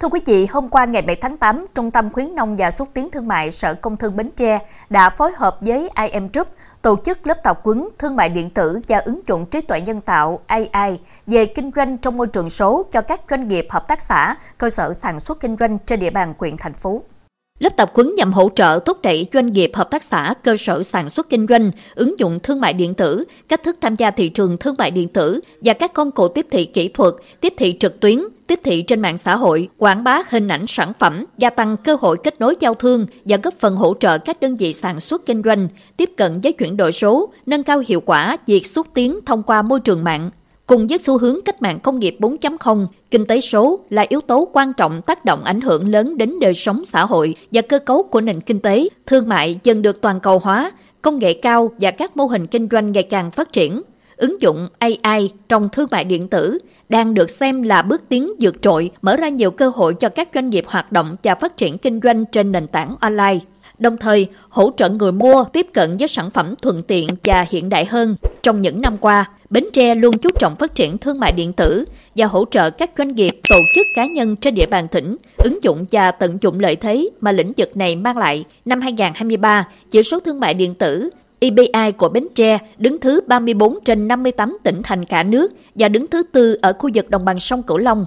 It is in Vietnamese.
Thưa quý vị, hôm qua ngày 7 tháng 8, Trung tâm khuyến nông và xúc tiến thương mại Sở Công Thương Bến Tre đã phối hợp với IM Group tổ chức lớp tập huấn thương mại điện tử và ứng dụng trí tuệ nhân tạo AI về kinh doanh trong môi trường số cho các doanh nghiệp hợp tác xã, cơ sở sản xuất kinh doanh trên địa bàn huyện thành phố. Lớp tập huấn nhằm hỗ trợ thúc đẩy doanh nghiệp, hợp tác xã, cơ sở sản xuất kinh doanh, ứng dụng thương mại điện tử, cách thức tham gia thị trường thương mại điện tử và các công cụ tiếp thị kỹ thuật, tiếp thị trực tuyến, tiếp thị trên mạng xã hội, quảng bá hình ảnh sản phẩm, gia tăng cơ hội kết nối giao thương và góp phần hỗ trợ các đơn vị sản xuất kinh doanh tiếp cận với chuyển đổi số, nâng cao hiệu quả việc xúc tiến thông qua môi trường mạng. Cùng với xu hướng cách mạng công nghiệp 4.0, kinh tế số là yếu tố quan trọng tác động ảnh hưởng lớn đến đời sống xã hội và cơ cấu của nền kinh tế, thương mại dần được toàn cầu hóa, công nghệ cao và các mô hình kinh doanh ngày càng phát triển. Ứng dụng AI trong thương mại điện tử đang được xem là bước tiến vượt trội, mở ra nhiều cơ hội cho các doanh nghiệp hoạt động và phát triển kinh doanh trên nền tảng online đồng thời hỗ trợ người mua tiếp cận với sản phẩm thuận tiện và hiện đại hơn. Trong những năm qua, Bến Tre luôn chú trọng phát triển thương mại điện tử và hỗ trợ các doanh nghiệp, tổ chức cá nhân trên địa bàn tỉnh ứng dụng và tận dụng lợi thế mà lĩnh vực này mang lại. Năm 2023, chỉ số thương mại điện tử EBI của Bến Tre đứng thứ 34 trên 58 tỉnh thành cả nước và đứng thứ tư ở khu vực đồng bằng sông Cửu Long.